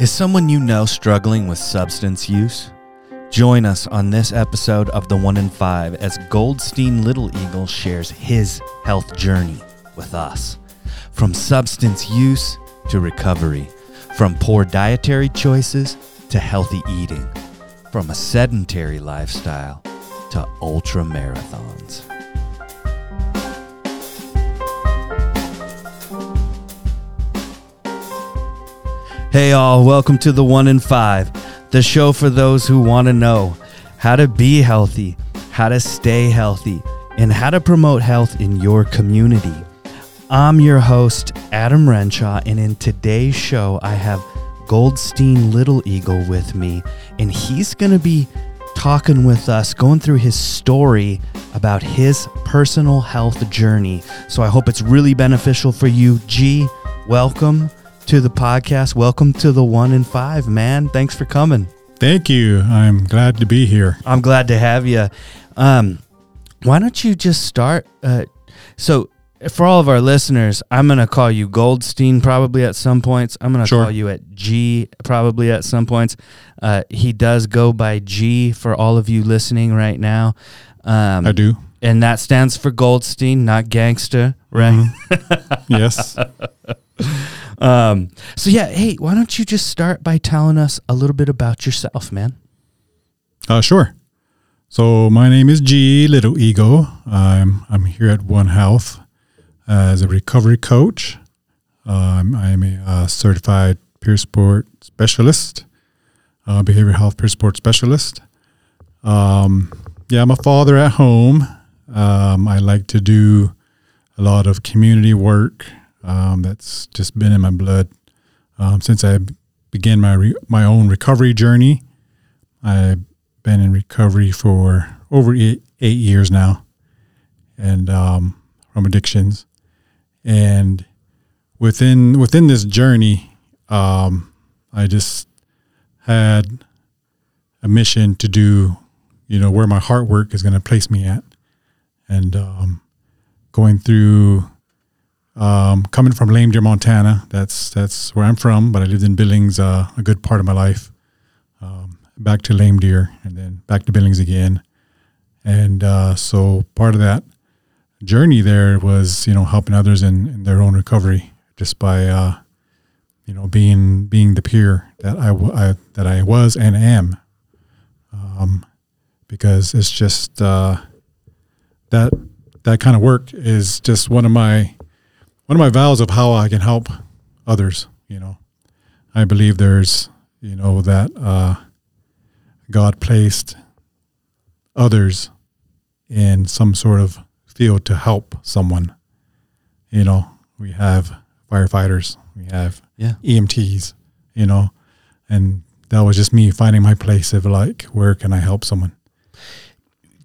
Is someone you know struggling with substance use? Join us on this episode of The One in Five as Goldstein Little Eagle shares his health journey with us. From substance use to recovery, from poor dietary choices to healthy eating, from a sedentary lifestyle to ultra marathons. Hey, all, welcome to the One in Five, the show for those who want to know how to be healthy, how to stay healthy, and how to promote health in your community. I'm your host, Adam Renshaw, and in today's show, I have Goldstein Little Eagle with me, and he's going to be talking with us, going through his story about his personal health journey. So I hope it's really beneficial for you. G, welcome to the podcast. Welcome to the one in five, man. Thanks for coming. Thank you. I'm glad to be here. I'm glad to have you. Um, why don't you just start? Uh, so, for all of our listeners, I'm going to call you Goldstein probably at some points. I'm going to Sure. call you at G probably at some points. Uh, he does go by G for all of you listening right now. Um, I do. and that stands for Goldstein, not gangster, right? Yes. Um, so yeah, hey, why don't you just start by telling us a little bit about yourself, man? Uh, sure. So my name is G Little Eagle. I'm I'm here at One Health as a recovery coach. Um, I'm a uh, certified peer support specialist, uh, behavioral health peer support specialist. Um, yeah, I'm a father at home. Um, I like to do a lot of community work. Um, that's just been in my blood um, since I began my re- my own recovery journey. I've been in recovery for over eight, eight years now, and um, from addictions. And within within this journey, um, I just had a mission to do, you know, where my heart work is going to place me at, and um, going through um, coming from Lame Deer, Montana. That's that's where I'm from, but I lived in Billings uh, a good part of my life. Um, back to Lame Deer, and then back to Billings again. And uh, so part of that journey there was, you know, helping others in, in their own recovery, just by, uh, you know, being being the peer that I, w- I- that I was and am. Um, because it's just uh, that that kind of work is just one of my one of my vows of how I can help others. You know, I believe there's you know that uh, God placed others in some sort of field to help someone. You know, we have firefighters, we have Yeah. EMTs. You know, and that was just me finding my place of like where can I help someone.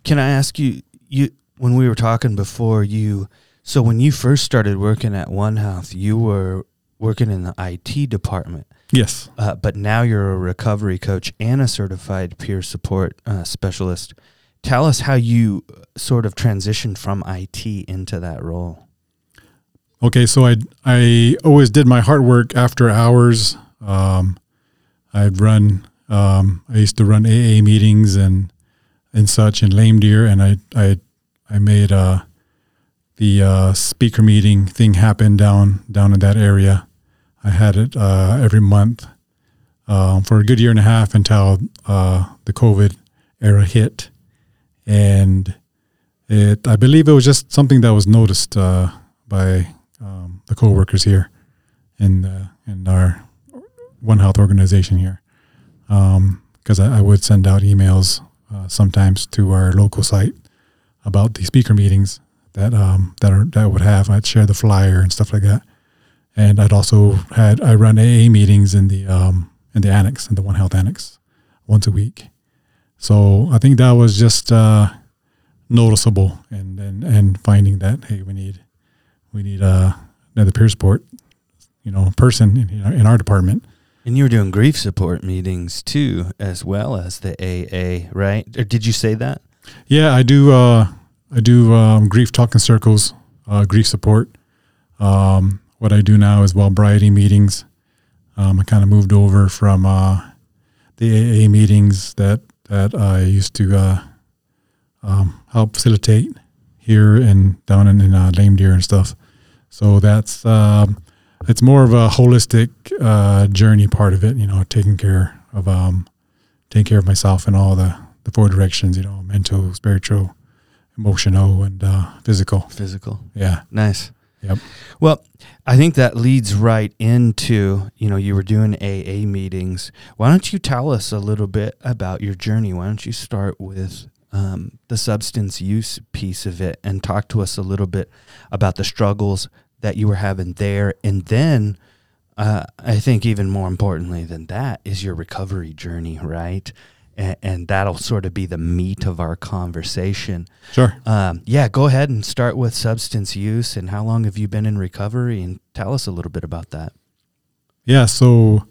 Can I ask you, you when we were talking before, you so when you first started working at One Health, you were working in the IT department, Yes. uh, but now you're a recovery coach and a certified peer support uh, specialist. Tell us how you sort of transitioned from IT into that role. Okay, so I I always did my hard work after hours. Um, I've run. Um, I used to run AA meetings and and such in Lame Deer, and I I I made uh, the uh, speaker meeting thing happened down down in that area. I had it uh, every month um, for a good year and a half until uh, the COVID era hit, and it I believe it was just something that was noticed uh, by um, the coworkers here in the, in our One Health organization here, because I, I would send out emails uh, sometimes to our local site about the speaker meetings that um, that are that I would have. I'd share the flyer and stuff like that, and I'd also had I run AA meetings in the um, in the annex in the One Health annex once a week. So I think that was just uh, noticeable, and, and and finding that hey, we need we need uh, another peer support, you know, person in, our- in our department. And you were doing grief support meetings too, as well as the AA, right? Or did you say that? Yeah, I do. Uh, I do um, grief talking circles, uh, grief support. Um, what I do now is well variety meetings. Um, I kind of moved over from uh, the AA meetings that that I used to uh, um, help facilitate here and down in, in uh, Lame Deer and stuff. So that's um, it's more of a holistic uh, journey part of it. You know, taking care of um, taking care of myself in all the the four directions. You know, mental, spiritual, emotional, and uh, physical. Physical. Yeah. Nice. Yep. Well, I think that leads right into, you know, you were doing AA meetings. Why don't you tell us a little bit about your journey? Why don't you start with um, the substance use piece of it and talk to us a little bit about the struggles that you were having there? And then uh, I think even more importantly than that is your recovery journey, right? And, and that'll sort of be the meat of our conversation. Sure. Um, yeah, go ahead and start with substance use and how long have you been in recovery and tell us a little bit about that. Yeah. So,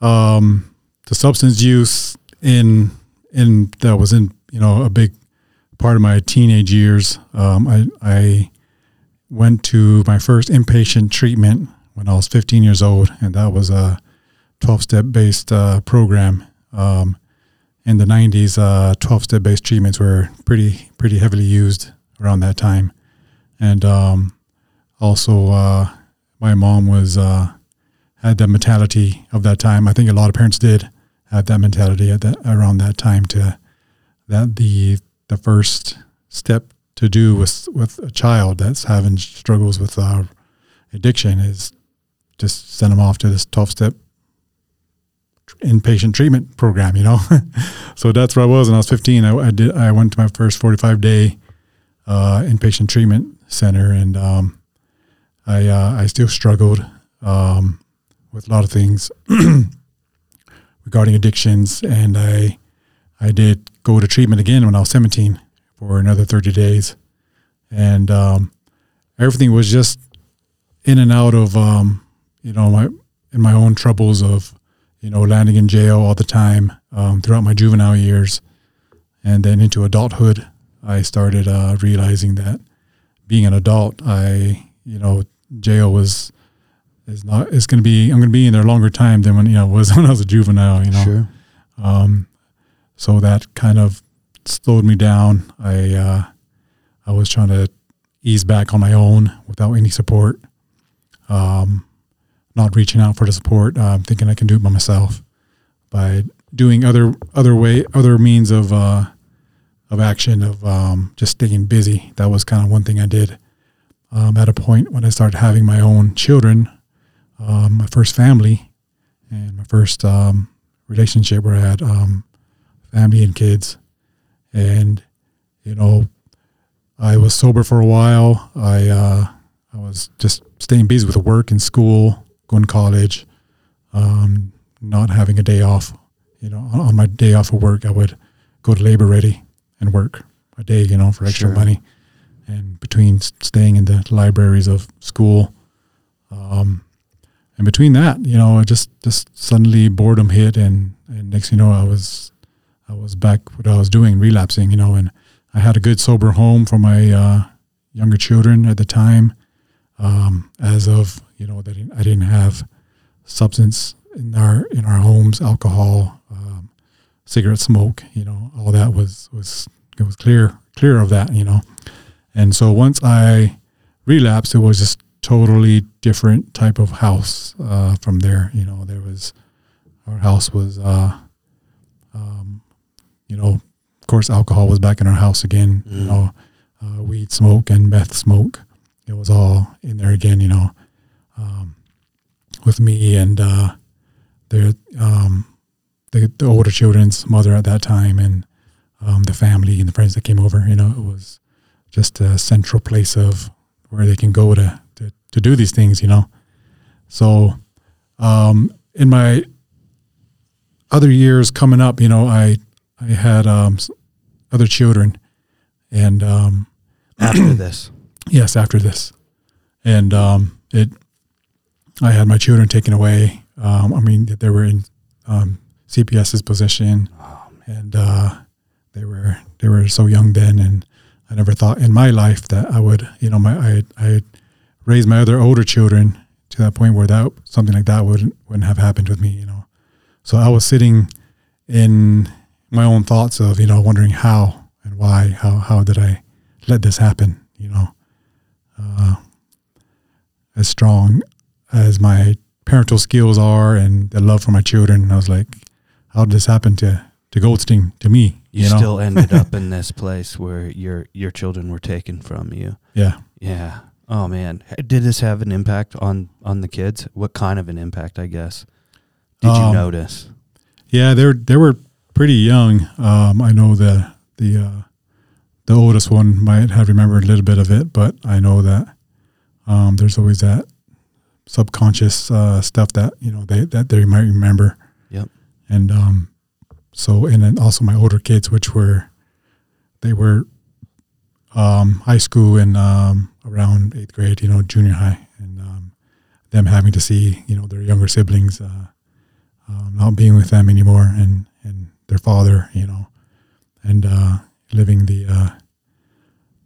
um, the substance use in in that was in you know a big part of my teenage years. Um, I I went to my first inpatient treatment when I was 15 years old, and that was a 12 step based uh, program. Um, in the 90s, uh, 12 step based treatments were pretty pretty heavily used around that time, and um, also uh, my mom was uh, had that mentality of that time. I think a lot of parents did have that mentality at that around that time to that the the first step to do with with a child that's having struggles with uh, addiction is just send them off to this 12 step inpatient treatment program, you know. so that's where I was when I was 15. I, I, did I went to my first 45 day uh, inpatient treatment center, and um, I uh, I still struggled um, with a lot of things regarding addictions, and I I did go to treatment again when I was 17 for another 30 days, and um, everything was just in and out of um, you know my in my own troubles of you know landing in jail all the time um, throughout my juvenile years, and then into adulthood, I started uh, realizing that being an adult, I you know jail was is not it's going to be I'm going to be in there a longer time than when you know was when I was a juvenile. You know, Sure. um, so that kind of slowed me down. I uh, I was trying to ease back on my own without any support. Um, not reaching out for the support. Uh, thinking I can do it by myself by doing other other way other means of uh, of action of um, just staying busy. That was kind of one thing I did. Um, at a point when I started having my own children, um, my first family, and my first um, relationship where I had um, family and kids, and you know, I was sober for a while. I uh, I was just staying busy with work and school, going to college, um, not having a day off. You know, on, my day off of work, I would go to labor ready and work a day, you know, for extra Sure. money. And between staying in the libraries of school, um, and between that, you know, just just suddenly boredom hit, and and next you know, I was I was back what I was doing, relapsing, you know, and I had a good sober home for my uh, younger children at the time. Um, as of you know, that I didn't have substance in our in our homes, alcohol, um, cigarette smoke, you know, all that was was it was clear clear of that, you know. And so once I relapsed, it was just totally different type of house uh, from there. You know, there was our house was, uh, um, you know, of course, alcohol was back in our house again. You Mm. know, uh, weed smoke and meth smoke. It was all in there again. You know, um, with me and uh, the um, the the older children's mother at that time and um, the family and the friends that came over. You know, it was just a central place of where they can go to to, to do these things. You know, so um, in my other years coming up, you know, I I had um, other children, and um, After this. Yes, after this, and um, it, I had my children taken away. Um, I mean, they were in um, CPS's possession, Oh, and uh, they were they were so young then, and I never thought in my life that I would, you know, my I I raised my other older children to that point where that something like that wouldn't wouldn't have happened with me, you know. So I was sitting in my own thoughts of you know wondering how and why how how did I let this happen, you know. Uh, as strong as my parental skills are and the love for my children, I was like, how did this happen to to Goldstein to me? You, know? still ended up in this place where your your children were taken from you. yeah. Yeah. Oh man, did this have an impact on on the kids? What kind of an impact? I guess. Did you Um, notice? Yeah, they were they were pretty young. Um, I know the the uh, the oldest one might have remembered a little bit of it, but I know that um, there's always that subconscious uh, stuff that you know they that they might remember. Yep. And um, so and then also my older kids, which were they were um, high school and um, around eighth grade, you know, junior high, and um, them having to see you know their younger siblings. Uh, um, not being with them anymore and, and their father, you know, and uh, living the uh,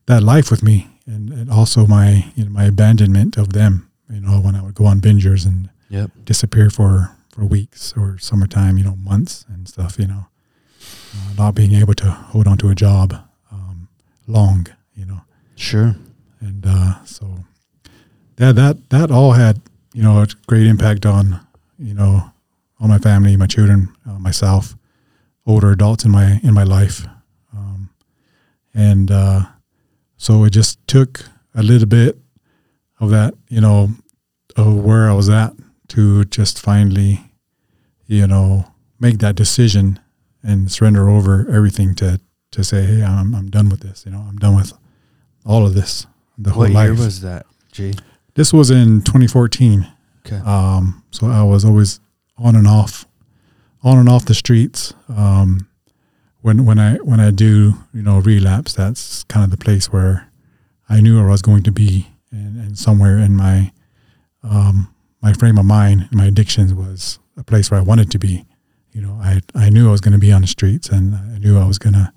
that life with me, and, and also my you know my abandonment of them, you know, when I would go on bingers and Yep. disappear for for weeks or summertime, you know, months and stuff, you know, uh, not being able to hold on to a job um, long, you know, Sure. and uh, so that that that all had you know a great impact on you know on my family, my children, uh, myself, older adults in my in my life, um, and uh, so it just took a little bit of that you know of where I was at to just finally you know make that decision and surrender over everything to to say hey I'm I'm done with this you know I'm done with all of this the whole What life. year was that? G. this was in 2014. Okay. Um, so I was always on and off, on and off the streets. Um, when when I when I do you know relapse, that's kind of the place where I knew I was going to be, and, and somewhere in my um, my frame of mind, my addictions was a place where I wanted to be. You know, I I knew I was going to be on the streets, and I knew I was going to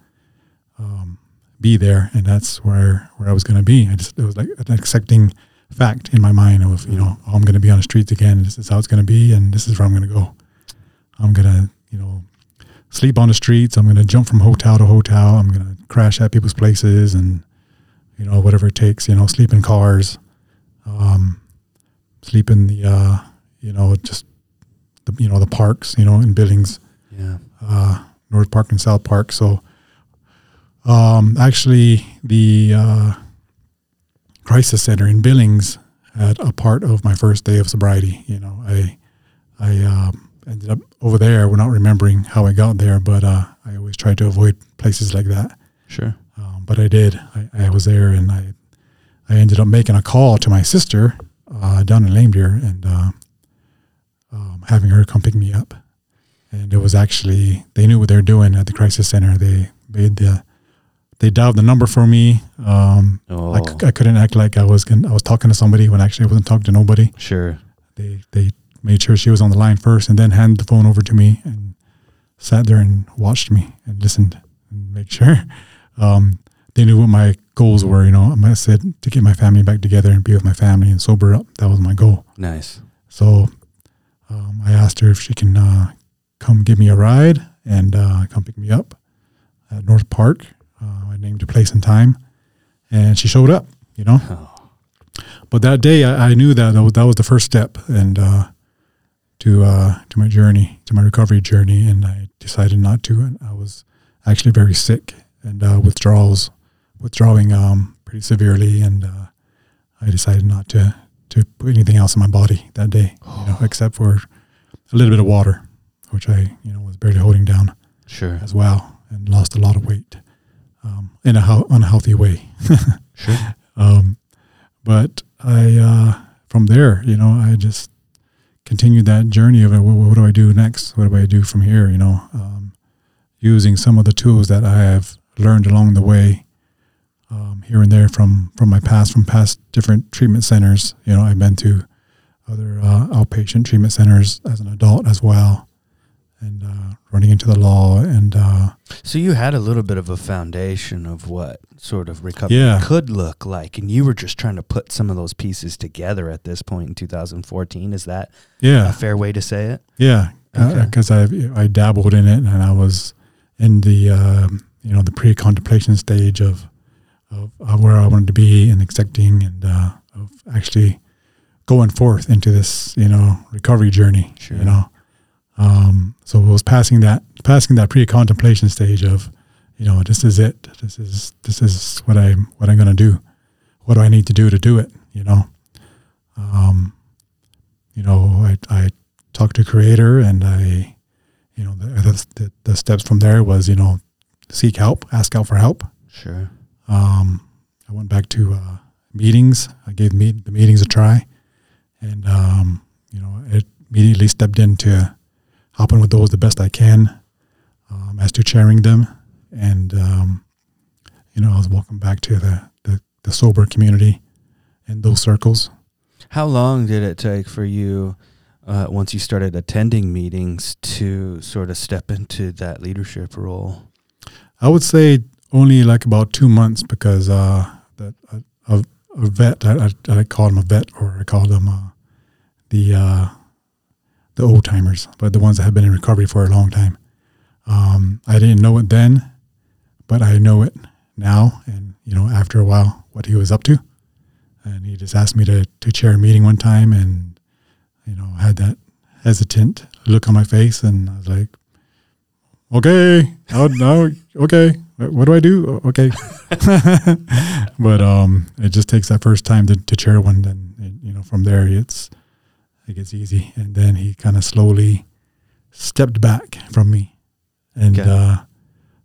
um, be there, and that's where where I was going to be. I just it was like an accepting fact in my mind of you know oh, I'm going to be on the streets again. This is how it's going to be, and this is where I'm going to go. I'm going to you know sleep on the streets. I'm going to jump from hotel to hotel. I'm going to crash at people's places, and you know whatever it takes. You know, sleep in cars, um, sleep in the uh, you know just the you know the parks. You know in Billings Yeah. uh, North Park and South Park. So, um, actually, the uh, crisis center in Billings had a part of my first day of sobriety. You know, I I um, ended up over there. We're not remembering how I got there, but uh, I always tried to avoid places like that. Sure. Um, but I did. I, I was there, and I I ended up making a call to my sister uh, down in Lame Deer and uh, um, having her come pick me up. And it was actually they knew what they were doing at the crisis center. They made the they dialed the number for me. Um, Oh. I, c- I couldn't act like I was gonna, I was talking to somebody when actually I wasn't talking to nobody. Sure. They they made sure she was on the line first, and then handed the phone over to me and sat there and watched me and listened and make sure um, they knew what my goals were. You know, I said to get my family back together and be with my family and sober up. That was my goal. Nice. So um, I asked her if she can uh, come give me a ride and uh, come pick me up at North Park. Uh, I named a place and time, and she showed up. You know, Oh. but that day I, I knew that that was, that was the first step and uh, to uh, to my journey, to my recovery journey, and I decided not to. And I was actually very sick and uh, withdrawals, withdrawing um, pretty severely, and uh, I decided not to to put anything else in my body that day, you know, except for a little bit of water, which I you know was barely holding down Sure. as well, and lost a lot of weight um, in a ho- unhealthy way. Sure. Um, but I, uh, from there, you know, I just continued that journey of what, what do I do next? What do I do from here? You know, um, using some of the tools that I have learned along the way, um, here and there from from my past, from past different treatment centers. You know, I've been to other uh, outpatient treatment centers as an adult as well, and uh, running into the law and uh, So you had a little bit of a foundation of what sort of recovery Yeah. could look like, and you were just trying to put some of those pieces together at this point in 2014. Is that yeah a fair way to say it? yeah, Okay. because I I dabbled in it and I was in the um, you know the pre contemplation stage of, of of where I wanted to be and accepting and uh, of actually going forth into this you know recovery journey. Sure. You know, um, so it was passing that passing that pre contemplation stage of you know this is it. This is this is what I what I'm gonna do. What do I need to do to do it? You know. Um, you know, I, I talked to creator and I, you know, the, the, the steps from there was, you know, seek help, ask out for help. Sure. Um, I went back to uh, meetings. I gave meet, the meetings a try, and um, you know, it immediately stepped into helping with those the best I can, um, as to chairing them, and um, you know, I was welcome back to the, the the sober community in those circles. How long did it take for you, uh, once you started attending meetings, to sort of step into that leadership role? I would say only like about two months because uh, that a, a, a vet I, I, I called him a vet or I called him uh, the uh, the old timers, but the ones that have been in recovery for a long time. Um, I didn't know it then, but I know it now, and you know after a while what he was up to, and he just asked me to to chair a meeting one time, and you know had that hesitant look on my face, and I was like, okay, oh, no, okay, what what do I do? Okay, but um, it just takes that first time to, to chair one, and, and you know from there it's it gets easy, and then he kind of slowly stepped back from me, and Okay. uh,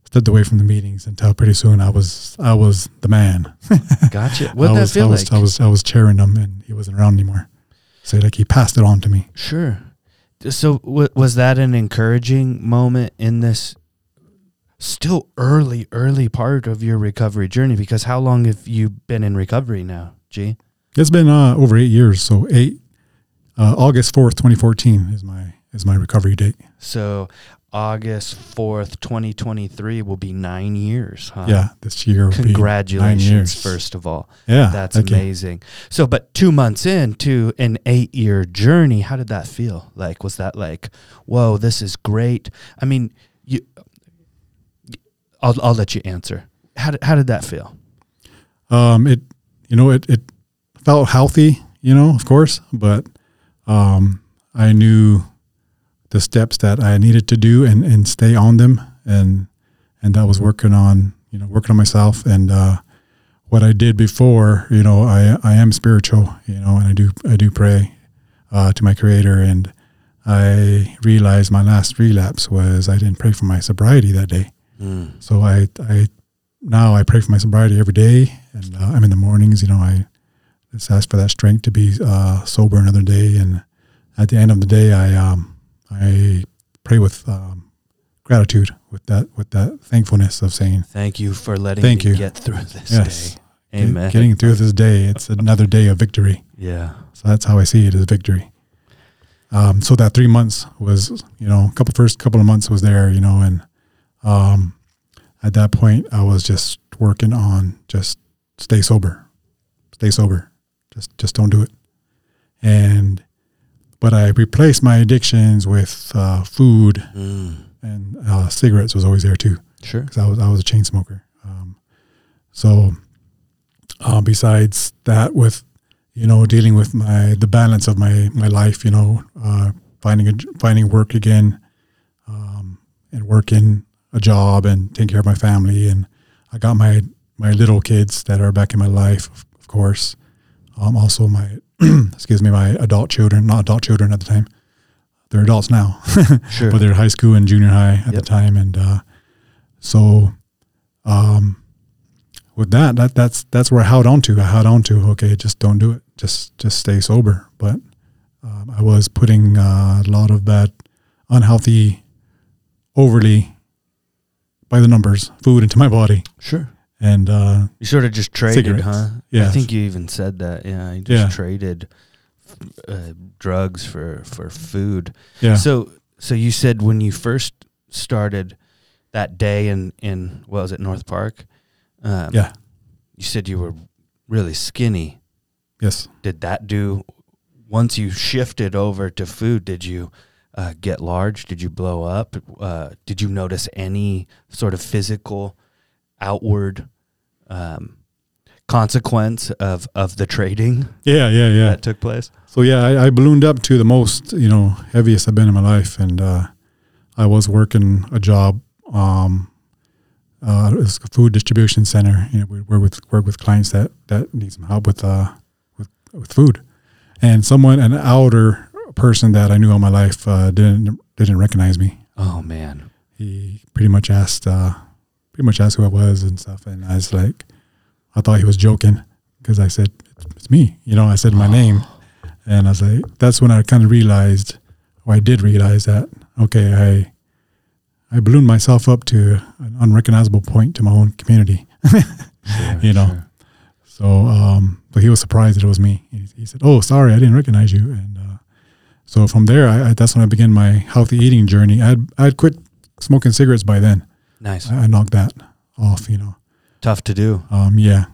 stepped away from the meetings until pretty soon I was I was the man. Gotcha. What did that feel I was, like? I was I was chairing them, and he wasn't around anymore. So like he passed it on to me. Sure. So w- was that an encouraging moment in this still early, early part of your recovery journey? Because how long have you been in recovery now, G? It's been uh, over eight years. So eight uh, August fourth, twenty fourteen is my is my recovery date. So August 4th, 2023 will be nine years, huh? yeah, this year. will be nine Congratulations, years. first of all. Yeah, That's thank you. amazing. So, but two months into an eight year journey, how did that feel? Like, was that like, whoa, this is great? I mean, you, I'll, I'll let you answer. How did, how did that feel? Um, it you know it it felt healthy, you know, of course, but um, I knew the steps that I needed to do and and stay on them, and and that was working on you know working on myself and uh, what I did before. You know, I I am spiritual, you know, and I do I do pray uh, to my Creator, and I realized my last relapse was I didn't pray for my sobriety that day. Mm. So I, I now I pray for my sobriety every day, and uh, I'm in the mornings. You know, I just ask for that strength to be uh, sober another day, and at the end of the day, I um, I pray with um, gratitude, with that with that thankfulness of saying, Thank you for letting Thank me you. get through this Yes. day. Amen. getting through this day, it's another day of victory. yeah. So that's how I see it as victory. Um, so that three months was, you know, a couple first couple of months was there, you know, and um, at that point I was just working on just stay sober, stay sober, just just don't do it. And but I replaced my addictions with uh, food Mm. and uh, cigarettes was always there too Sure. because I was I was a chain smoker. Um, so, uh, besides that, with you know dealing with my the balance of my my life, you know, uh, finding a finding work again, um, and working a job and taking care of my family, and I got my my little kids that are back in my life, of, of course. Um, also my excuse me, my adult children, not adult children at the time. They're adults now Sure. but they're high school and junior high at Yep. the time, and uh, so um, with that, that that's that's where I held on to. I held on to okay, just don't do it, just just stay sober. But um, I was putting uh, a lot of that unhealthy, overly by the numbers food into my body, sure. And uh, You sort of just traded, Cigarettes. huh? Yeah, I think you even said that. Yeah, you just Yeah. traded uh, drugs for for food. yeah, So so you said when you first started that day in in what was it North Park? Um, Yeah. You said you were really skinny. Yes. Did that do once you shifted over to food? Did you uh, get large? Did you blow up? Uh, did you notice any sort of physical outward um, consequence of of the trading Yeah, yeah, yeah. that took place? So yeah, I, I ballooned up to the most, you know, heaviest I've been in my life, and uh, I was working a job. Um, uh, a food distribution center. You know, we work with work with clients that that need some help with uh with with food, and someone an outer person that I knew all my life uh, didn't didn't recognize me. Oh man, He pretty much asked uh, pretty much asked who I was and stuff, and I was like, I thought he was joking because I said it's me. You know, I said my name. And I was like, that's when I kind of realized, or I did realize that, okay, I, I ballooned myself up to an unrecognizable point to my own community. You know. sure. So, um, but he was surprised that it was me. He, he said, "Oh, sorry, I didn't recognize you." And uh, so from there, I, I, that's when I began my healthy eating journey. I'd I'd quit smoking cigarettes by then. Nice, I, I knocked that off. You know. tough to do. Um, yeah.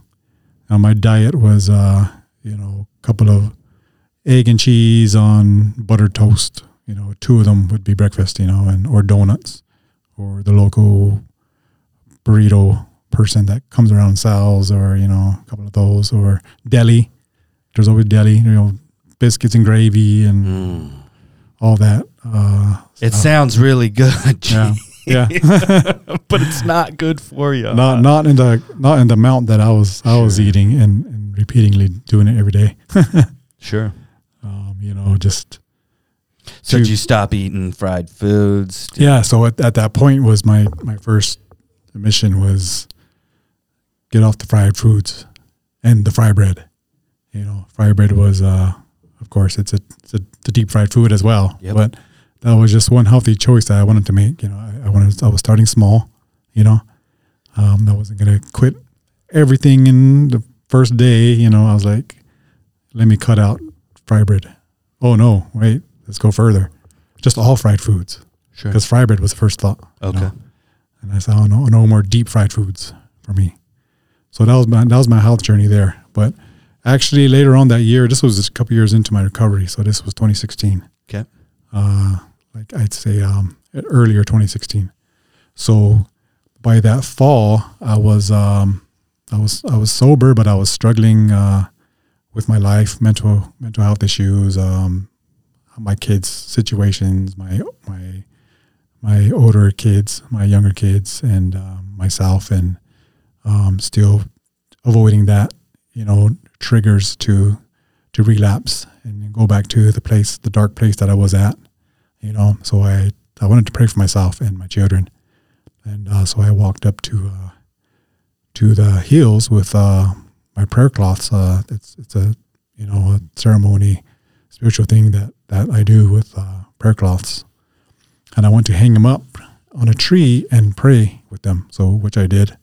Now my diet was, uh, you know, a couple of egg and cheese on buttered toast. You know, two of them would be breakfast. You know, and or donuts, or the local burrito person that comes around and sells, or you know, a couple of those, or deli. There's always deli. You know, biscuits and gravy and Mm. all that. Uh, It stuff. sounds really good, yeah, yeah. but it's not good for you. not not in the not in the amount that I was I was eating and, and repeatedly doing it every day. sure. um, you know, just So to- did you stop eating fried foods? Did- yeah. So at, at that point was my my first mission was get off the fried foods and the fry bread. You know, fry bread was, uh, of course, it's a it's a, the deep fried food as well. Yep. But that was just one healthy choice that I wanted to make. You know, I, I wanted I was starting small. You know, um, I wasn't gonna quit everything in the first day. You know, I was like, let me cut out fry bread. Oh no, wait, let's go further. Just all fried foods Sure. because fry bread was the first thought. you Okay. know. And I said, oh no, no more deep fried foods for me. So that was my that was my health journey there. But actually, later on that year, this was just a couple years into my recovery. So this was 2016. Okay. Uh, like I'd say um, earlier 2016. So by that fall, I was um, I was I was sober, but I was struggling uh, with my life, mental mental health issues, um, my kids' situations, my my my older kids, my younger kids, and um, myself, and um, still avoiding that, you know, triggers to to relapse and go back to the place, the dark place that I was at, you know. So I I wanted to pray for myself and my children, and uh, so I walked up to uh, to the hills with uh, my prayer cloths. Uh, it's it's a you know a ceremony, spiritual thing that that I do with uh, prayer cloths, and I went to hang them up on a tree and pray with them. So which I did.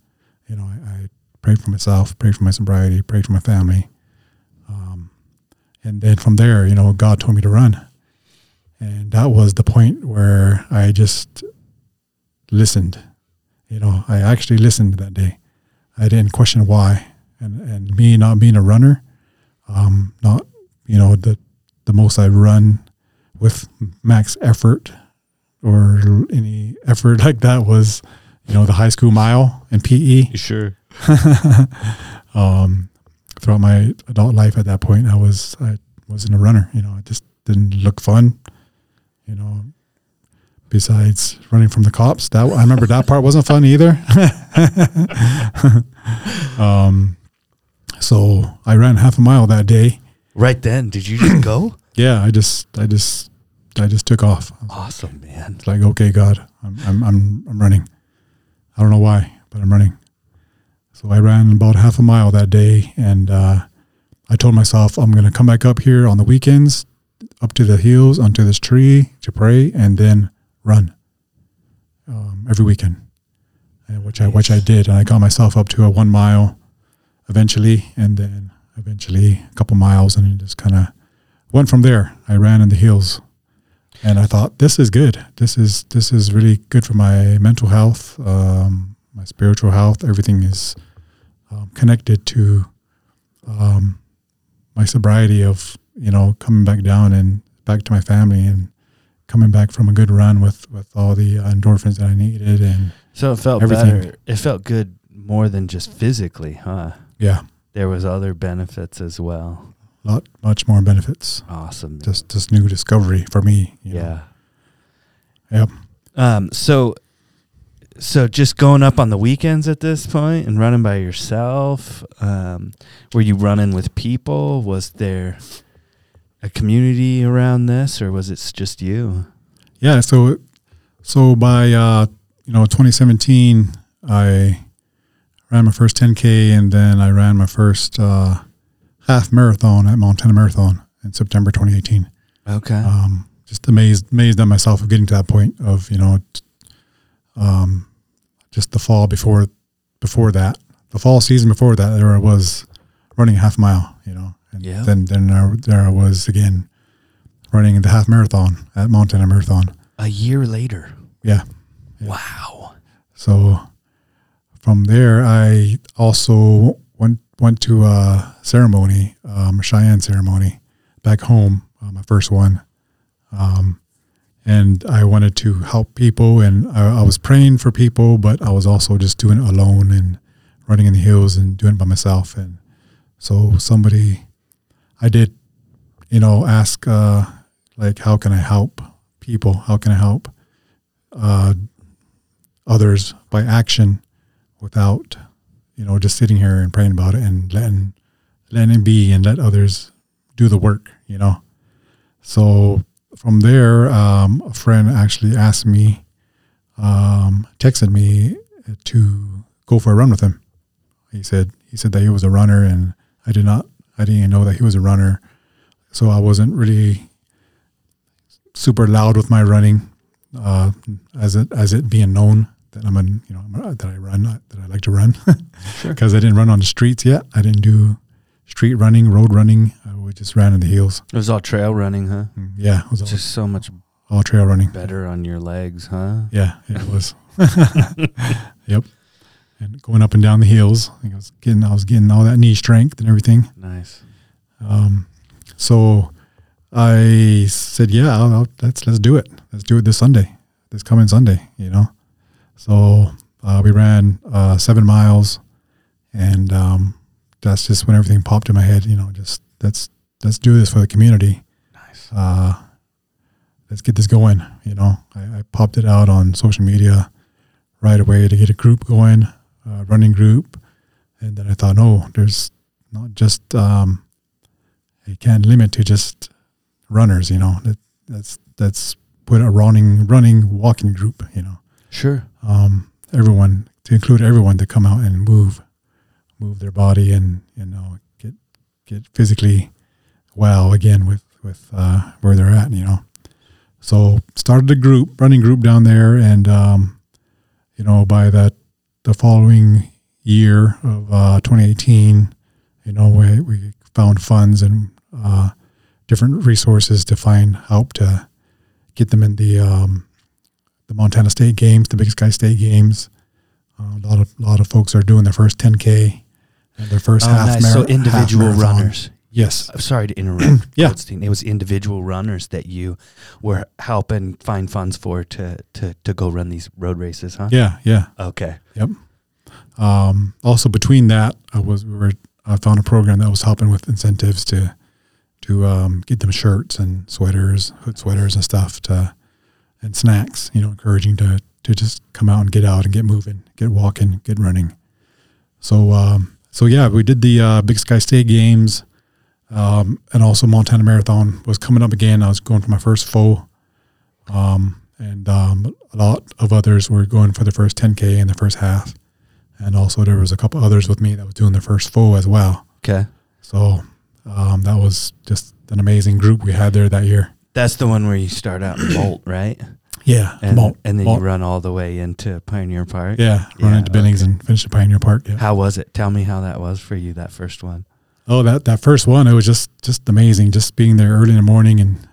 You know, I, I prayed for myself, prayed for my sobriety, prayed for my family, um, and then from there, you know, God told me to run, and that was the point where I just listened. You know, I actually listened that day. I didn't question why, and and me not being a runner, um, not you know the the most I run with max effort or any effort like that was you know the high school mile and PE. Sure. um, throughout my adult life at that point, I was I wasn't a runner. You know, it just didn't look fun. You know, besides running from the cops, that I remember that part wasn't fun either. um, so I ran half a mile that day. Right then, did you just go? Yeah, I just I just I just took off. awesome, man. It's like, okay, God, I'm, I'm, I'm, I'm running. I don't know why, but I'm running. So I ran about half a mile that day, and uh, I told myself I'm going to come back up here on the weekends, up to the hills, onto this tree to pray, and then run um, every weekend, and which I which I did, and I got myself up to a one mile, eventually, and then eventually a couple miles, and it just kind of went from there. I ran in the hills and I thought this is good. This is this is really good for my mental health, um, my spiritual health. Everything is um, connected to um, my sobriety of you know coming back down and back to my family and coming back from a good run with with all the endorphins that I needed and So it felt Everything. better. It felt good more than just physically, huh? yeah, There was other benefits as well. lot much more benefits. Awesome. Just this new discovery for me. you know. yeah. Yep. Um. So, so just going up on the weekends at this point and running by yourself. Um, were you running with people? Was there a community around this, or was it just you? Yeah. So, so by uh, you know 2017, I ran my first 10k, and then I ran my first uh, half marathon at Montana Marathon in September 2018. Okay. Um, just amazed, amazed at myself of getting to that point of you know, t- um, just the fall before, before that, the fall season before that, there I was running a half mile, you know, and Yeah. then then there, there I was again running the half marathon at Montana Marathon. a year later. Yeah. Wow. So from there, I also went went to a ceremony, um, Cheyenne ceremony, back home, uh, my first one, um, and I wanted to help people, and I, I was praying for people, but I was also just doing it alone and running in the hills and doing it by myself, and so somebody, I did, you know, ask uh, like, how can I help people? How can I help? Uh, others by action without you know just sitting here and praying about it and letting letting it be and let others do the work you know so from there um, a friend actually asked me um, texted me to go for a run with him he said he said that he was a runner and i did not i didn't even know that he was a runner so i wasn't really super loud with my running uh, as it as it being known that I'm a you know that I run uh, that I like to run Sure. because I didn't run on the streets yet. I didn't do street running, road running. I we just ran in the hills. It was all trail running, huh? Mm, Yeah, it was all, Just so much all trail running. better on your legs, huh? Yeah, it was. yep. And going up and down the hills, I was getting I was getting all that knee strength and everything. Nice. Um, so I said, yeah, I'll, I'll, let's let's do it. Let's do it this Sunday, this coming Sunday. You know. So uh, we ran uh, seven miles, and um, that's just when everything popped in my head. You know, just let's let's do this for the community. Nice. Uh, let's get this going. You know, I, I popped it out on social media right away to get a group going, a running group, and then I thought, no, there's not just um, you can't limit to just runners. You know, that, that's that's put a running running walking group. You know, Sure. um, everyone to include everyone to come out and move, move their body and you know get get physically well again with with uh, where they're at. You know, so started a group running group down there, and um, you know by that the following year of uh, 2018, you know we we found funds and uh, different resources to find help to get them in the um, the Montana State Games, the Big Sky State Games. Uh, a lot of a lot of folks are doing their first 10k and their first Oh, half nice. mar- so individual marathon. runners. Yes, I'm sorry to interrupt. Yeah. Goldstein. It was individual runners that you were helping find funds for to to to go run these road races, huh? yeah, yeah. Okay. Um, also, between that, I was we were I found a program that was helping with incentives to to um, get them shirts and sweaters, hood sweaters and stuff to and snacks. You know, encouraging to to just come out and get out and get moving, get walking, get running. So um, so yeah, we did the uh, Big Sky State Games, um, and also Montana Marathon was coming up again. I was going for my first full. Um, and um, a lot of others were going for the first 10K in the first half and also there was a couple others with me that was doing the first full as well. Okay. So um, that was just an amazing group we had there that year. That's the one where you start out in Bolt, right? Yeah, And, Malt- and then Malt- you run all the way into Pioneer Park. yeah, run Yeah, into Billings okay. and finish at Pioneer Park. Yeah. How was it? Tell me how that was for you, that first one. Oh, that that first one, it was just just amazing. Just being there early in the morning and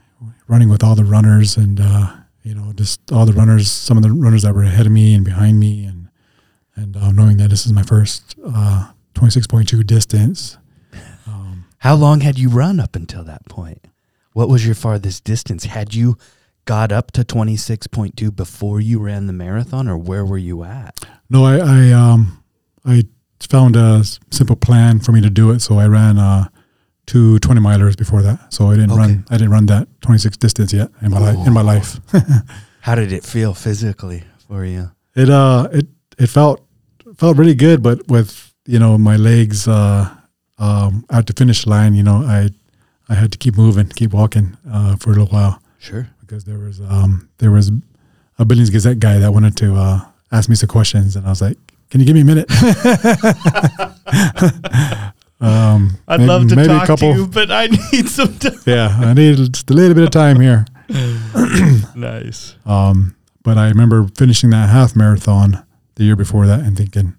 running with all the runners and uh, you know just all the runners, some of the runners that were ahead of me and behind me, and and uh, knowing that this is my first uh, 26.2 distance. Um, How long had you run up until that point? What was your farthest distance? Had you got up to 26.2 before you ran the marathon or where were you at? no, I I um I found a simple plan for me to do it, so I ran uh, two 20 milers before that. So I didn't Okay. run I didn't run that 26 distance yet in my life in my life. How did it feel physically for you? It uh it it felt felt really good, but with you know my legs uh um at the finish line, you know I I had to keep moving, keep walking uh for a little while Sure. because there was um there was a Billings Gazette guy that wanted to uh ask me some questions, and I was like, "Can you give me a minute?" um, I'd maybe- love to maybe a talk couple- to you, but I need some time. Yeah, I need just a little bit of time here. nice. Um, but I remember finishing that half marathon the year before that and thinking,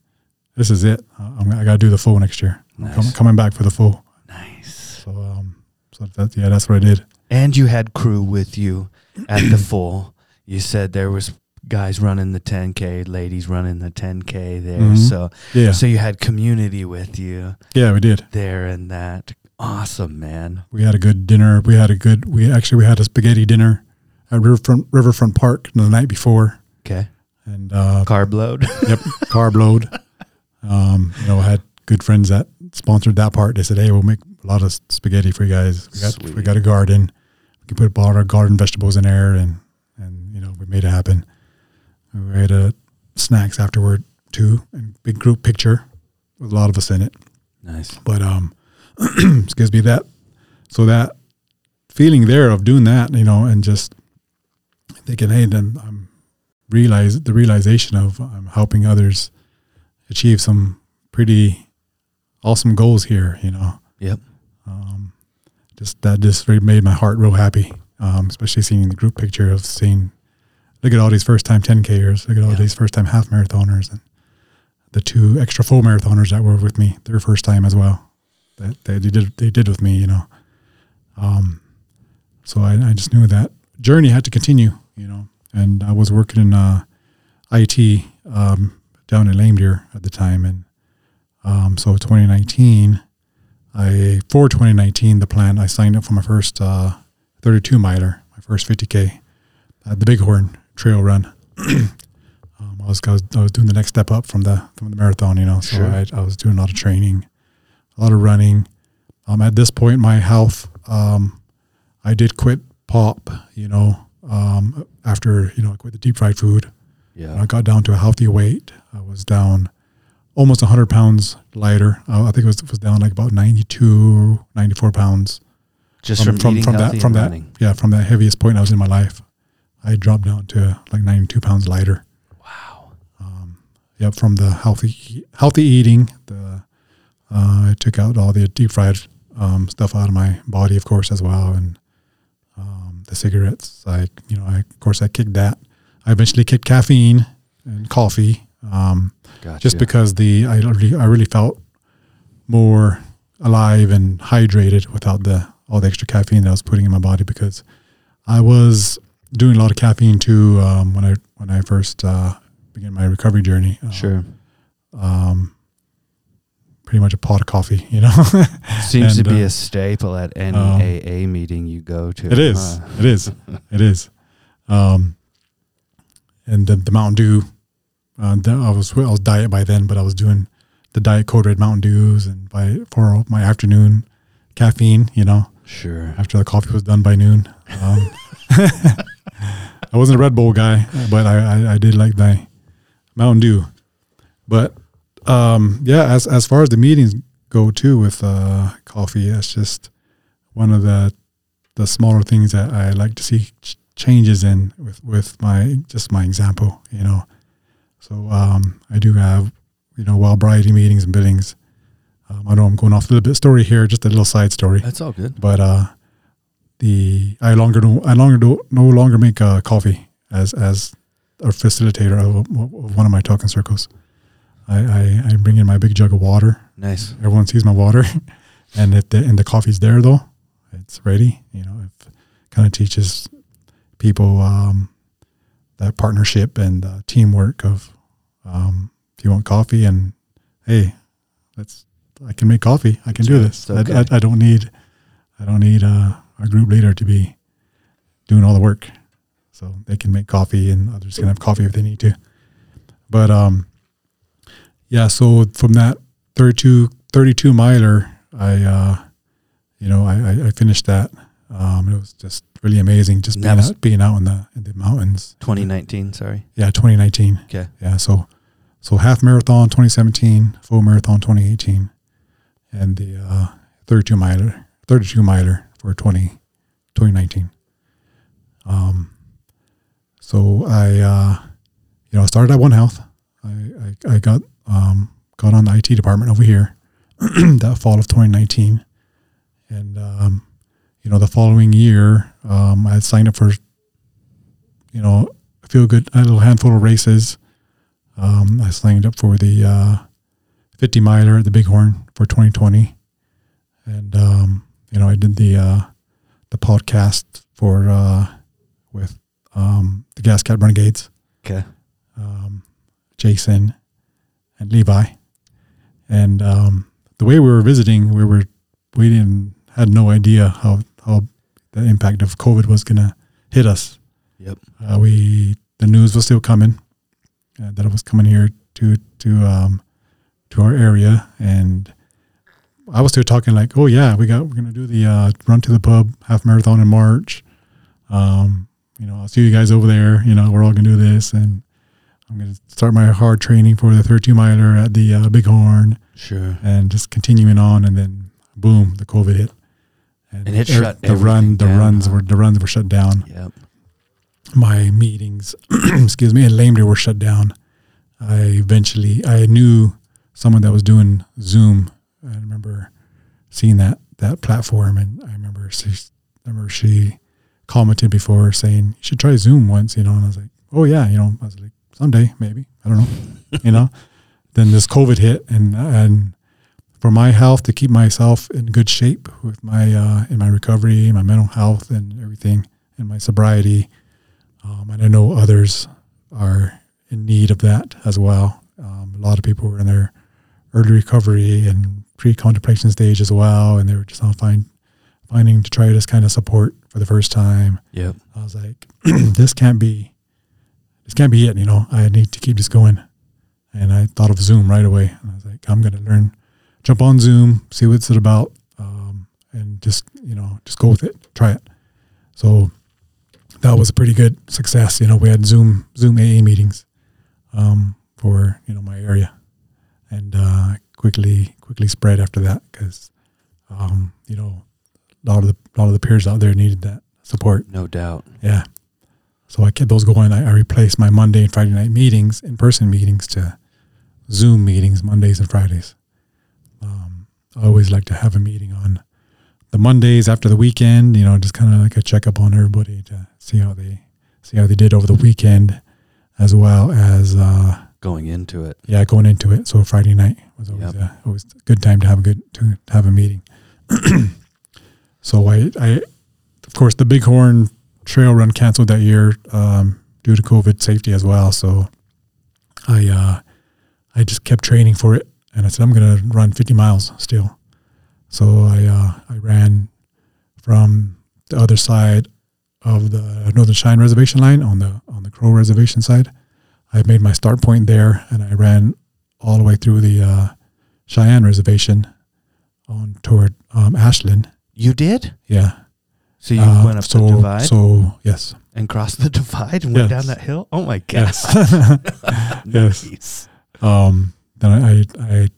"This is it. I'm, I got to do the full next year. I'm com- coming back for the full." Nice. So, um, so that yeah, that's what I did. And you had crew with you at the full. You said there was guys running the 10k, ladies running the 10k there. Mhm. So Yeah, so you had community with you yeah, we did. there and that. Awesome, man. We had a good dinner. We had a good. We actually we had a spaghetti dinner at Riverfront Riverfront Park the night before, Okay. and uh, Carb load. yep, carb load. Um, you know, I had good friends that sponsored that part. They said, "Hey, we'll make a lot of spaghetti for you guys. We got we got a garden. We can put all our garden vegetables in there, and and you know, we made it happen. We had uh, snacks afterward too, and big group picture with a lot of us in it. nice. But um, excuse me, that so that feeling there of doing that, you know, and just thinking, hey, then I'm realize the realization of I'm helping others achieve some pretty awesome goals here, you know. Yep. Um, just that just made my heart real happy, um, especially seeing the group picture of seeing, look at all these first time 10Kers, look at all Yeah. these first time half marathoners, and the two extra full marathoners that were with me, their first time as well. That they, they did they did with me, you know. Um, so I, I just knew that journey had to continue, you know. And I was working in uh, IT um, down in Lame Deer at the time, and um, so 2019, I for 2019 the plan I signed up for my first uh, 32 miler, my first 50k, at the Bighorn Trail Run. um, I was, I was I was doing the next step up from the from the marathon, you know. So Sure. I, I was doing a lot of training, a lot of running. Um, at this point, my health, um, I did quit pop, you know, um, after you know I quit the deep fried food. Yeah. I got down to a healthy weight. I was down almost 100 pounds lighter. Uh, I think it was, was down like about 92, 94 pounds. Just from, eating healthy that from and that running. yeah from that heaviest point I was in my life. I dropped down to like 92 pounds lighter. Wow. Um, yep, from the healthy healthy eating, the uh, I took out all the deep fried um, stuff out of my body, of course, as well, and um, the cigarettes. I you know I of course I kicked that. I eventually kicked caffeine and coffee. Um, Gotcha. just because the I really, I really felt more alive and hydrated without the all the extra caffeine that I was putting in my body because I was doing a lot of caffeine too um, when I when I first uh, began my recovery journey. Uh, Sure. um, pretty much a pot of coffee, you know. Seems and, to be uh, a staple at any um, AA meeting you go to. It is. huh? It is. It is. Um, and the, the Mountain Dew, uh, I was I was diet by then, but I was doing the diet code red Mountain Dews, and by for my afternoon caffeine, you know, Sure. after the coffee was done by noon. Um, I wasn't a Red Bull guy, but I, I, I did like my Mountain Dew. But um, yeah, as as far as the meetings go too with uh, coffee, that's just one of the the smaller things that I like to see ch- changes in with with my just my example, you know. So um, I do have you know wild variety meetings and biddings. Um, I know I'm going off a little bit story here, just a little side story That's all good. but uh, the I longer do I longer do no longer make uh, coffee as as a facilitator of, of one of my talking circles. I, I, I bring in my big jug of water. Nice. Everyone sees my water, and if the and the coffee's there though, it's ready. You know, it kind of teaches people um, that partnership and uh, teamwork of um, if you want coffee and hey, let's I can make coffee. I can do this. Okay. I, I, I don't need I don't need uh, a group leader to be doing all the work. So they can make coffee and others can have coffee if they need to. But um, yeah, so from that 32, 32 miler, I uh, you know I, I, I finished that. Um, it was just really amazing, just being out, being out in the in the mountains. 2019. Sorry. Yeah, 2019. Okay. Yeah, so so half marathon 2017, full marathon 2018, and the uh, 32 miler 32 miler for 20, 2019. Um, so I uh, you know started at One Health. I I, I got um, got on the IT department over here that fall of 2019, and um, you know the following year um, I signed up for you know a few good a little handful of races. Um, I signed up for the uh, 50 miler at the Bighorn for 2020, and um, you know I did the uh, the podcast for uh, with um, the Gas Cat Renegades, Okay. um, Jason, and Levi, and um, the way we were visiting, we were we didn't had no idea how how the impact of COVID was gonna hit us Yep. uh, we the news was still coming uh, that it was coming here to to um to our area and I was still talking like oh yeah we got we're gonna do the uh, run to the pub half marathon in March um you know I'll see you guys over there you know we're all gonna do this and I'm gonna start my hard training for the 32 miler at the uh, Bighorn Sure. and just continuing on and then boom the COVID hit And it er- shut the run the down, runs huh? were the runs were shut down Yep. my meetings, excuse me, and Lame Deer were shut down. I eventually I knew someone that was doing Zoom. I remember seeing that that platform, and I remember she, I remember she commented before saying you should try Zoom once, you know. And I was like, oh yeah, you know. I was like, someday maybe I don't know, you know. Then this COVID hit, and and for my health to keep myself in good shape with my uh, in my recovery, my mental health, and everything, and my sobriety. Um, and I know others are in need of that as well. Um, a lot of people were in their early recovery and pre-contemplation stage as well, and they were just all find, finding to try this kind of support for the first time. Yeah, I was like, this can't be, this can't be it. You know, I need to keep this going. And I thought of Zoom right away. And I was like, I'm going to learn, jump on Zoom, see what it's about, um, and just, you know, just go with it, try it. So that was a pretty good success. You know, we had Zoom, Zoom AA meetings, um, for, you know, my area and, uh, quickly, quickly spread after that because, um, you know, a lot of the, a lot of the peers out there needed that support. No doubt. Yeah. So I kept those going. I, I replaced my Monday and Friday night meetings, in person meetings, to Zoom meetings Mondays and Fridays. Um, I always like to have a meeting on the Mondays after the weekend. You know, just kind of like a checkup on everybody to see how they see how they did over the weekend, as well as uh, Going into it. yeah, going into it. So Friday night was always Yep. a, always a good time to have a good to have a meeting. so I, I, of course, the Bighorn Trail Run canceled that year um, due to COVID safety as well. So I, uh, I just kept training for it, and I said I'm going to run 50 miles still. So I, uh, I ran from the other side of the Northern Cheyenne Reservation line on the on the Crow Reservation side. I made my start point there, and I ran all the way through the uh, Cheyenne Reservation on toward um, Ashland. You did? Yeah. So you Uh, went up so, the divide So yes, and crossed the divide and went Yes. down that hill? Oh my god. yes. Yes. Um, then I, I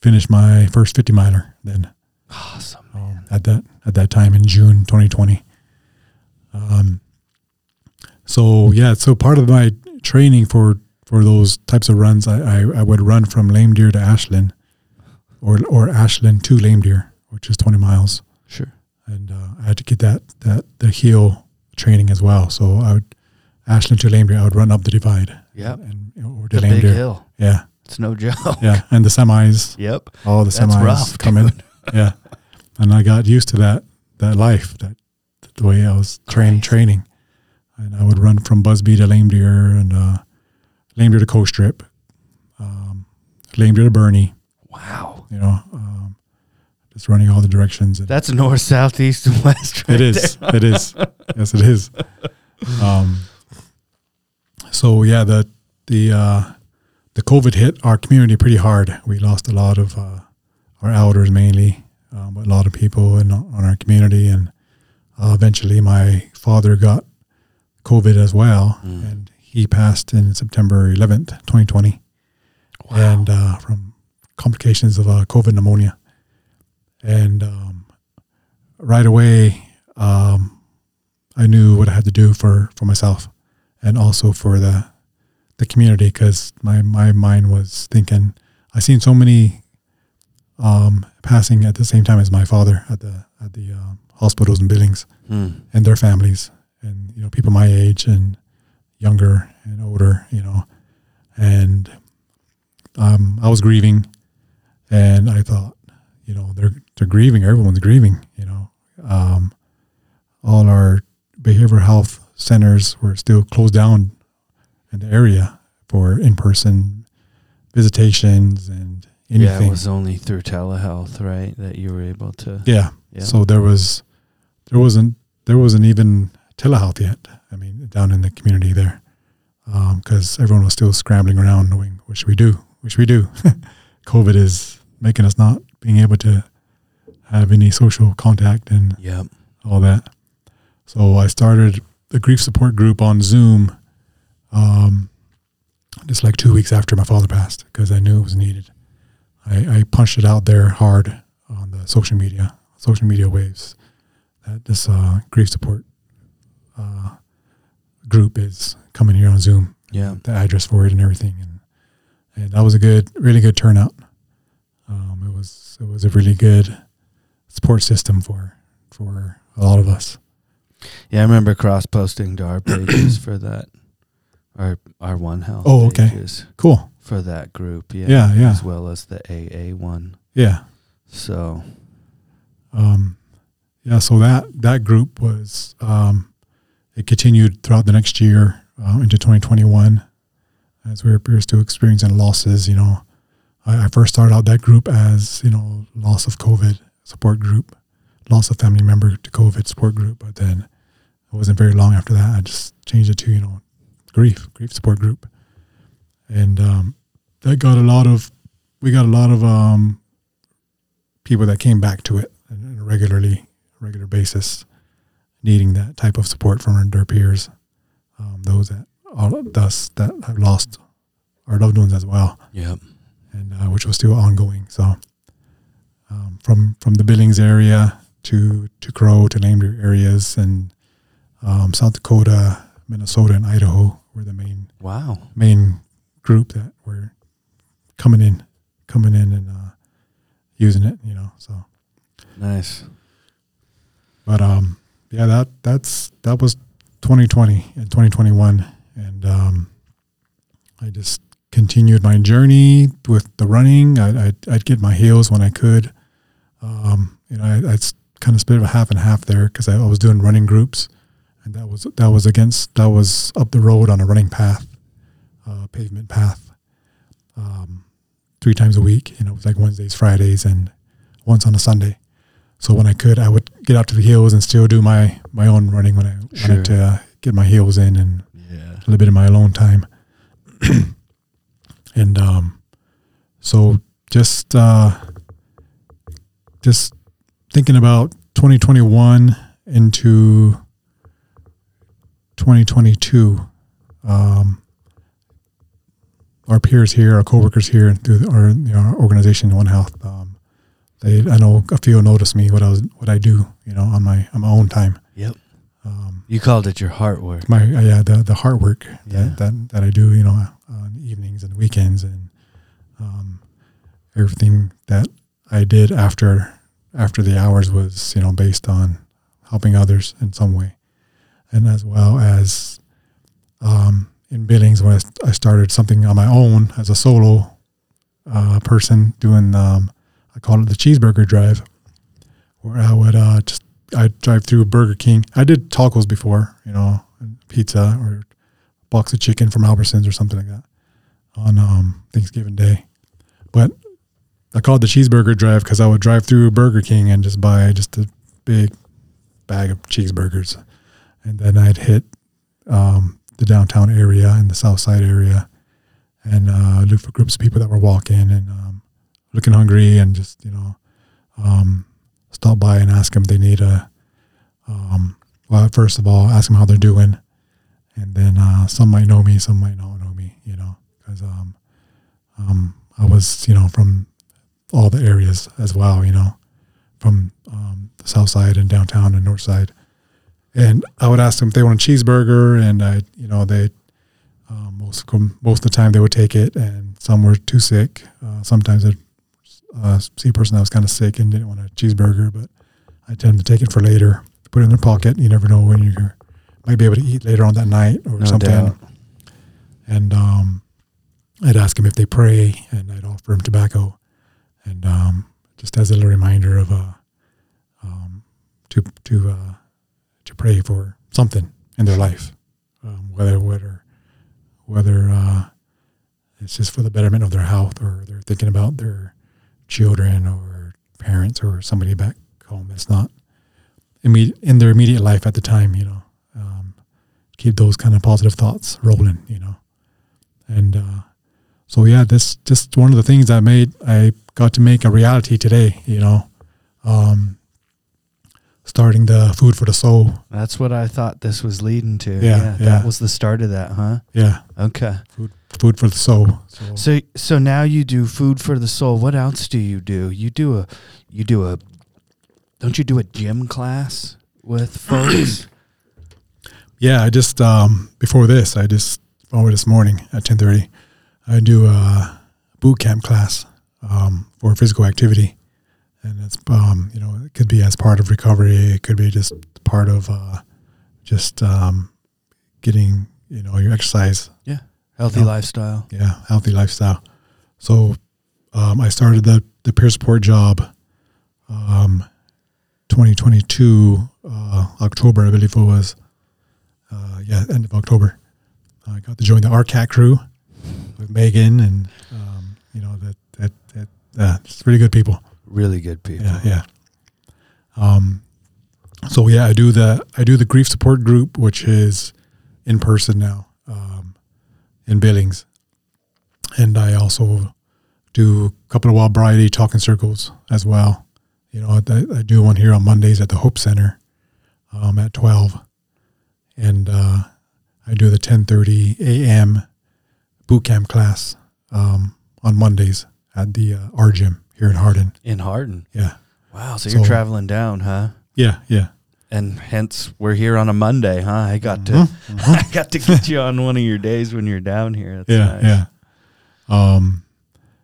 finished my first fifty miler. Then Awesome. um, at that at that time in June 2020. Um, so yeah, so part of my training for for those types of runs, I, I, I would run from Lame Deer to Ashland, or or Ashland to Lame Deer, which is 20 miles, Sure. and uh, I had to get that that the heel training as well. So I would Ashland to Lame Deer, I would run up the divide, Yeah. and over to The Lame big Deer, hill. yeah, It's no joke. yeah, and the semis, Yep. all the That's semis rough, coming. dude. yeah. And I got used to that that life, that the way I was trained training. And I would run from Busby to Lame Deer and uh, Lame Deer to Colstrip, um, Lame Deer to Birney. Wow. You know, um, just running all the directions. And That's north, south, east, and west. Right it is. It is. Yes, it is. Um, so yeah, the the uh, the COVID hit our community pretty hard. We lost a lot of uh, our elders mainly, um, but a lot of people in on our community, and uh, eventually my father got COVID as well, Mm. and he passed in September 11th, 2020, Wow. and uh, from complications of uh, COVID pneumonia. And um, right away, um, I knew what I had to do for, for myself and also for the the community because my, my mind was thinking I seen so many um, passing at the same time as my father at the at the uh, hospitals and buildings Hmm. and their families and you know people my age and younger and older you know and um, I was grieving and I thought you know they're they're grieving everyone's grieving you know um, all our behavioral health centers were still closed down in the area for in-person visitations and anything. Yeah, it was only through telehealth, right, that you were able to. yeah. Yeah. So there was, there wasn't, there wasn't even telehealth yet. I mean, down in the community there, because everyone was still scrambling around, knowing what should we do? What should we do? COVID is making us not being able to have any social contact and Yep. all that. So I started the grief support group on Zoom, um, just like two weeks after my father passed, because I knew it was needed. I, I punched it out there hard on the social media, social media waves, that this uh, grief support uh, group is coming here on Zoom. Yeah. The address for it and everything, and and that was a good, really good turnout. Um, it was it was a really good support system for for a lot of us. Yeah, I remember cross posting to our pages for that. Our our One Health. Oh, okay. Cool. For that group, yeah, Yeah, yeah. as well as the AA one. Yeah. So Um, yeah. So that that group was um, it continued throughout the next year uh, into 2021 as we were still experiencing losses. You know, I, I first started out that group as you know loss of COVID support group, loss of family member to COVID support group, but then it wasn't very long after that. I just changed it to you know grief grief support group, and um, that got a lot of we got a lot of um, people that came back to it on a regularly regular basis, needing that type of support from their peers, um, those that all thus that have lost our loved ones as well, yep. and uh, which was still ongoing. So um, from from the Billings area to to Crow to Deer areas and um, South Dakota, Minnesota, and Idaho were the main Wow. main group that were coming in, coming in and uh, using it. You know, so. Nice. But um, yeah, that that's that was 2020 and 2021, and um, I just continued my journey with the running. I, I'd, I'd get my heels when I could. Um, you know, I, I'd kind of split it a half and half there because I, I was doing running groups, and that was that was against that was up the road on a running path, uh, pavement path, um, three times a week. You know, it was like Wednesdays, Fridays, and once on a Sunday. So when I could, I would get out to the hills and still do my my own running when I Sure. wanted to uh, get my heels in and Yeah. a little bit of my alone time. and um, so just uh, just thinking about 2021 into 2022. Um, our peers here, our coworkers here, and through our, you know, our organization, One Health, um, they I know a few noticed me what I was what I do, you know, on my on my own time. Yep. Um, You called it your heart work. my uh, yeah the the heart work Yeah. that, that that I do you know on evenings and weekends and um, everything that I did after after the hours was you know based on helping others in some way and as well as um, in Billings when I, I started something on my own as a solo uh, person doing um, I call it the cheeseburger drive where I would uh, just I drive through Burger King. I did tacos before, you know, pizza or box of chicken from Albertsons or something like that on um, Thanksgiving Day. But I called the cheeseburger drive because I would drive through Burger King and just buy just a big bag of cheeseburgers, and then I'd hit um, the downtown area and the south side area, and uh, look for groups of people that were walking and um, looking hungry, and just you know um, stop by and ask them if they need a. Um, well, first of all, ask them how they're doing, and then uh, some might know me, some might not know me, you know, because um, um, I was, you know, from all the areas as well, you know, from um, the south side and downtown and north side. And I would ask them if they want a cheeseburger, and I, you know, they um, most most of the time they would take it, and some were too sick. Uh, sometimes I'd uh, see a person that was kind of sick and didn't want a cheeseburger, but I tend to take it for later, put it in their pocket. You never know when you might be able to eat later on that night or No something. doubt. And um, I'd ask them if they pray, and I'd offer them tobacco, and um, just as a little reminder of uh, um, to to uh, to pray for something in their life, um, whether whether whether uh, it's just for the betterment of their health, or they're thinking about their children or parents or somebody back home that's not immediate in their immediate life at the time. You know, um, keep those kind of positive thoughts rolling. You know, and uh, so yeah, this just one of the things I made I got to make a reality today. You know, um, starting the food for the soul. That's what I thought this was leading to. Yeah, That yeah. was the start of that, huh? Yeah, Okay. food for the soul. So, So so now you do food for the soul. What else do you do? You do a you do a don't you do a gym class with folks? yeah, I just um, before this, I just over this morning at ten thirty, I do a boot camp class um, for physical activity, and it's um, you know it could be as part of recovery, it could be just part of uh, just um, getting you know your exercise Healthy Yeah. lifestyle. yeah, healthy lifestyle. So um, I started the the peer support job, um, 2022 uh, October, I believe it was. Uh, yeah, end of October. I got to join the RCAT crew with Megan, and um, you know that that that uh, it's really good people. Really good people. Yeah, yeah. Um, so yeah, I do the I do the grief support group, which is in person now, in Billings, and I also do a couple of wild variety talking circles as well. You know, I, I do one here on Mondays at the Hope Center um, at twelve, and uh, I do the ten thirty a.m. boot camp class um, on Mondays at the uh, R gym here in Hardin. In Hardin. Yeah. Wow. So, you're So- traveling down, huh? Yeah, yeah. And hence we're here on a Monday, huh? I got to Mhm, mhm. I got to get you on one of your days when you're down here. That's yeah, nice. yeah. Um,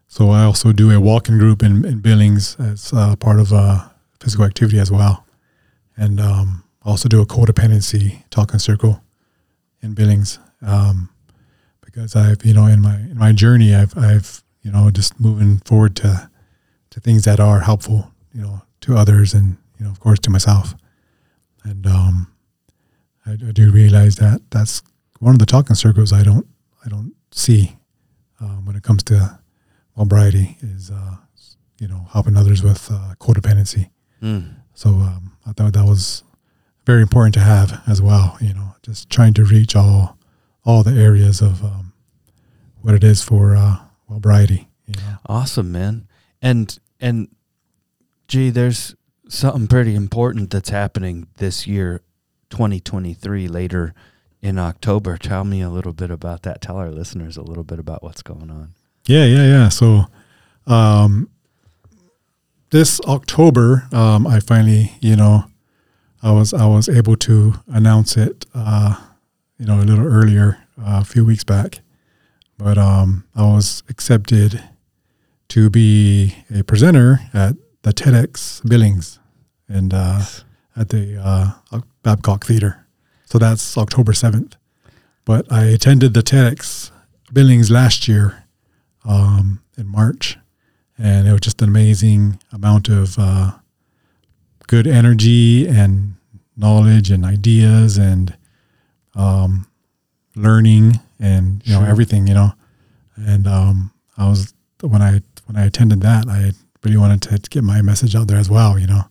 so I also do a walking group in, in Billings as uh, part of uh, physical activity as well, and um, also do a codependency talking circle in Billings um, because I've you know in my in my journey I've I've you know just moving forward to to things that are helpful you know to others and you know of course to myself, and um, I, I do realize that that's one of the talking circles I don't I don't see um, when it comes to sobriety is uh, you know helping others with uh, codependency. Mm. So um, I thought that was very important to have as well. You know, just trying to reach all all the areas of um, what it is for uh, sobriety. You know, Awesome, man. And and gee, there's something pretty important that's happening this year, 2023, later in October. Tell me a little bit about that. Tell our listeners a little bit about what's going on. Yeah, yeah, yeah. So, um, this October, um, I finally, you know, I was I was able to announce it, uh, you know, a little earlier, uh, a few weeks back, but um, I was accepted to be a presenter at the TEDx Billings, and uh, at the uh, Babcock Theater. So that's October seventh. But I attended the TEDx Billings last year um, in March, and it was just an amazing amount of uh, good energy and knowledge and ideas and um, learning and you know Sure. everything you know and um, I was when I when I attended that I really wanted to get my message out there as well you know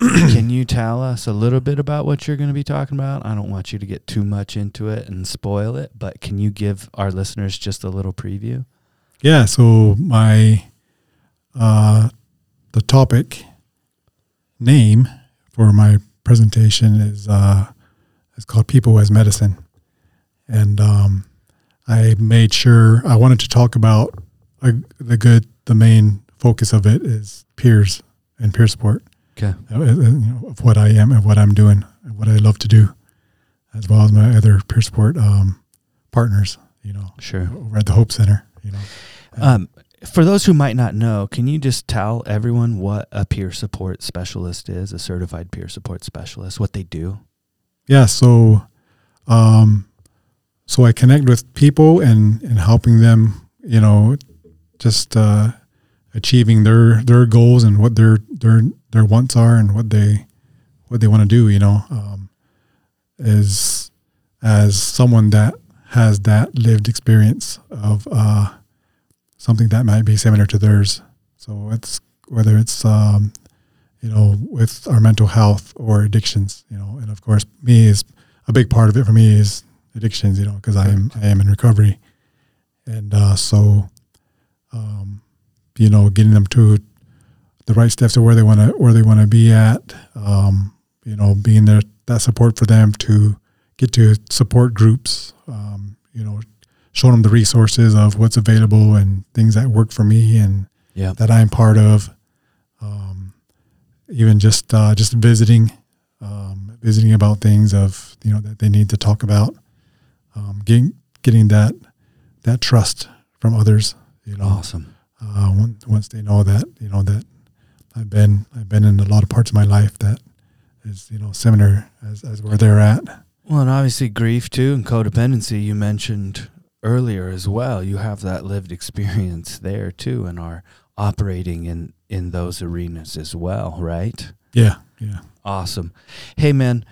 Can you tell us a little bit about what you're going to be talking about? I don't want you to get too much into it and spoil it, but can you give our listeners just a little preview? yeah so my uh, the topic name for my presentation is uh, it's called people as medicine and um, I made sure I wanted to talk about uh, the good. The main focus of it is peers and peer support, Okay. uh, uh, you know, of what I am and what I'm doing and what I love to do, as well as my other peer support um, partners. You know, Sure. over at the Hope Center. You know, Um, for those who might not know, can you just tell everyone what a peer support specialist is, a certified peer support specialist, what they do? yeah. So, um, so I connect with people and and helping them. You know, just uh, achieving their their goals and what their their their wants are and what they what they want to do you know um, is as someone that has that lived experience of uh, something that might be similar to theirs. So it's whether it's um, you know with our mental health or addictions you know and of course me is a big part of it for me is addictions you know because I am I am in recovery. And uh, so um, you know, getting them to the right steps of where they want to where they want to be at. Um, you know, being there that support for them to get to support groups. Um, you know, showing them the resources of what's available and things that work for me and Yeah. that I'm part of. Um, even just uh, just visiting, um, visiting about things of you know that they need to talk about. Um, getting getting that that trust from others. You know, Awesome. uh, once, once they know that you know that I've been I've been in a lot of parts of my life that is you know similar as, as where they're at. Well, and obviously grief too and codependency you mentioned earlier as well. You have that lived experience there too and are operating in in those arenas as well, right? Yeah, yeah, Awesome. Hey man,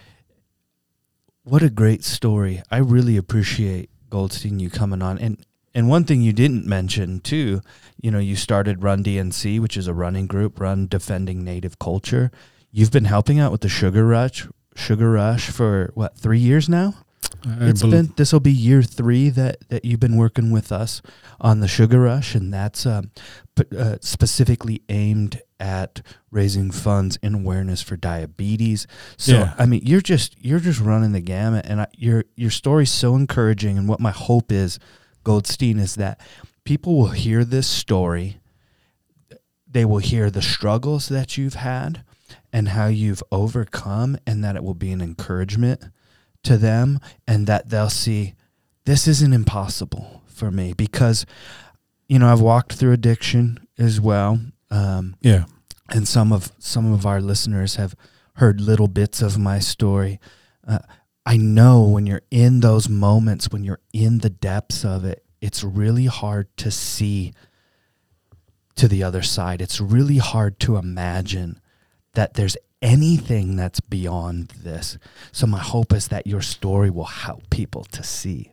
what a great story. I really appreciate Goldstein you coming on. And and one thing you didn't mention too, you know, you started Run DNC, which is a running group, Run Defending Native Culture. You've been helping out with the Sugar Rush Sugar Rush for what, 3 years now? I It's been this will be year three that that you've been working with us on the Sugar Rush, and that's um, p- uh, specifically aimed at raising funds and awareness for diabetes. So Yeah. I mean, you're just you're just running the gamut, and I, your your story's so encouraging. And what my hope is, Goldstein, is that people will hear this story, they will hear the struggles that you've had, and how you've overcome, and that it will be an encouragement to them and that they'll see this isn't impossible for me because you know I've walked through addiction as well um, yeah, and some of some of our listeners have heard little bits of my story. Uh, I know when you're in those moments when you're in the depths of it it's really hard to see to the other side it's really hard to imagine that there's anything that's beyond this. So my hope is that your story will help people to see.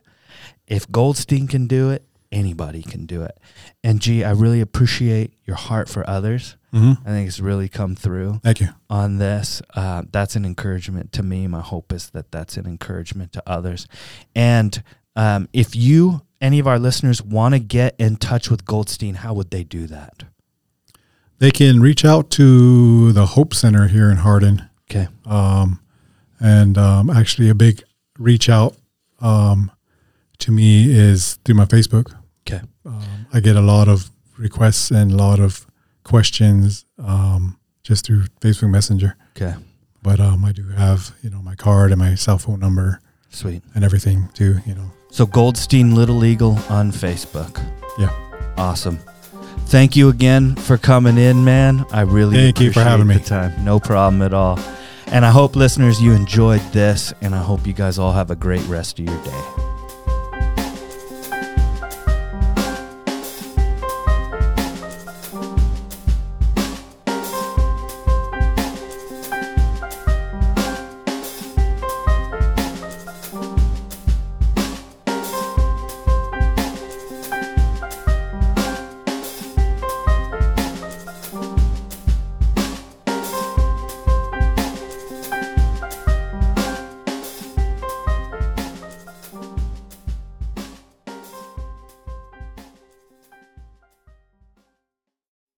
If Goldstein can do it, anybody can do it. And gee, I really appreciate your heart for others. Hmm I think it's really come through Thank you. on this. Uh, that's an encouragement to me. My hope is that that's an encouragement to others. And um, if you, any of our listeners, want to get in touch with Goldstein, how would they do that? They can reach out to the Hope Center here in Hardin, Okay. um, and um, actually a big reach out um, to me is through my Facebook. Okay. Um, I get a lot of requests and a lot of questions um, just through Facebook Messenger. Okay. But um, I do have you know my card and my cell phone number Sweet. and everything too. You know. So Goldstein Little Eagle on Facebook. Yeah. Awesome. Thank you again for coming in, man. I really Thank you for having me. time. No problem at all. And I hope listeners you enjoyed this and I hope you guys all have a great rest of your day.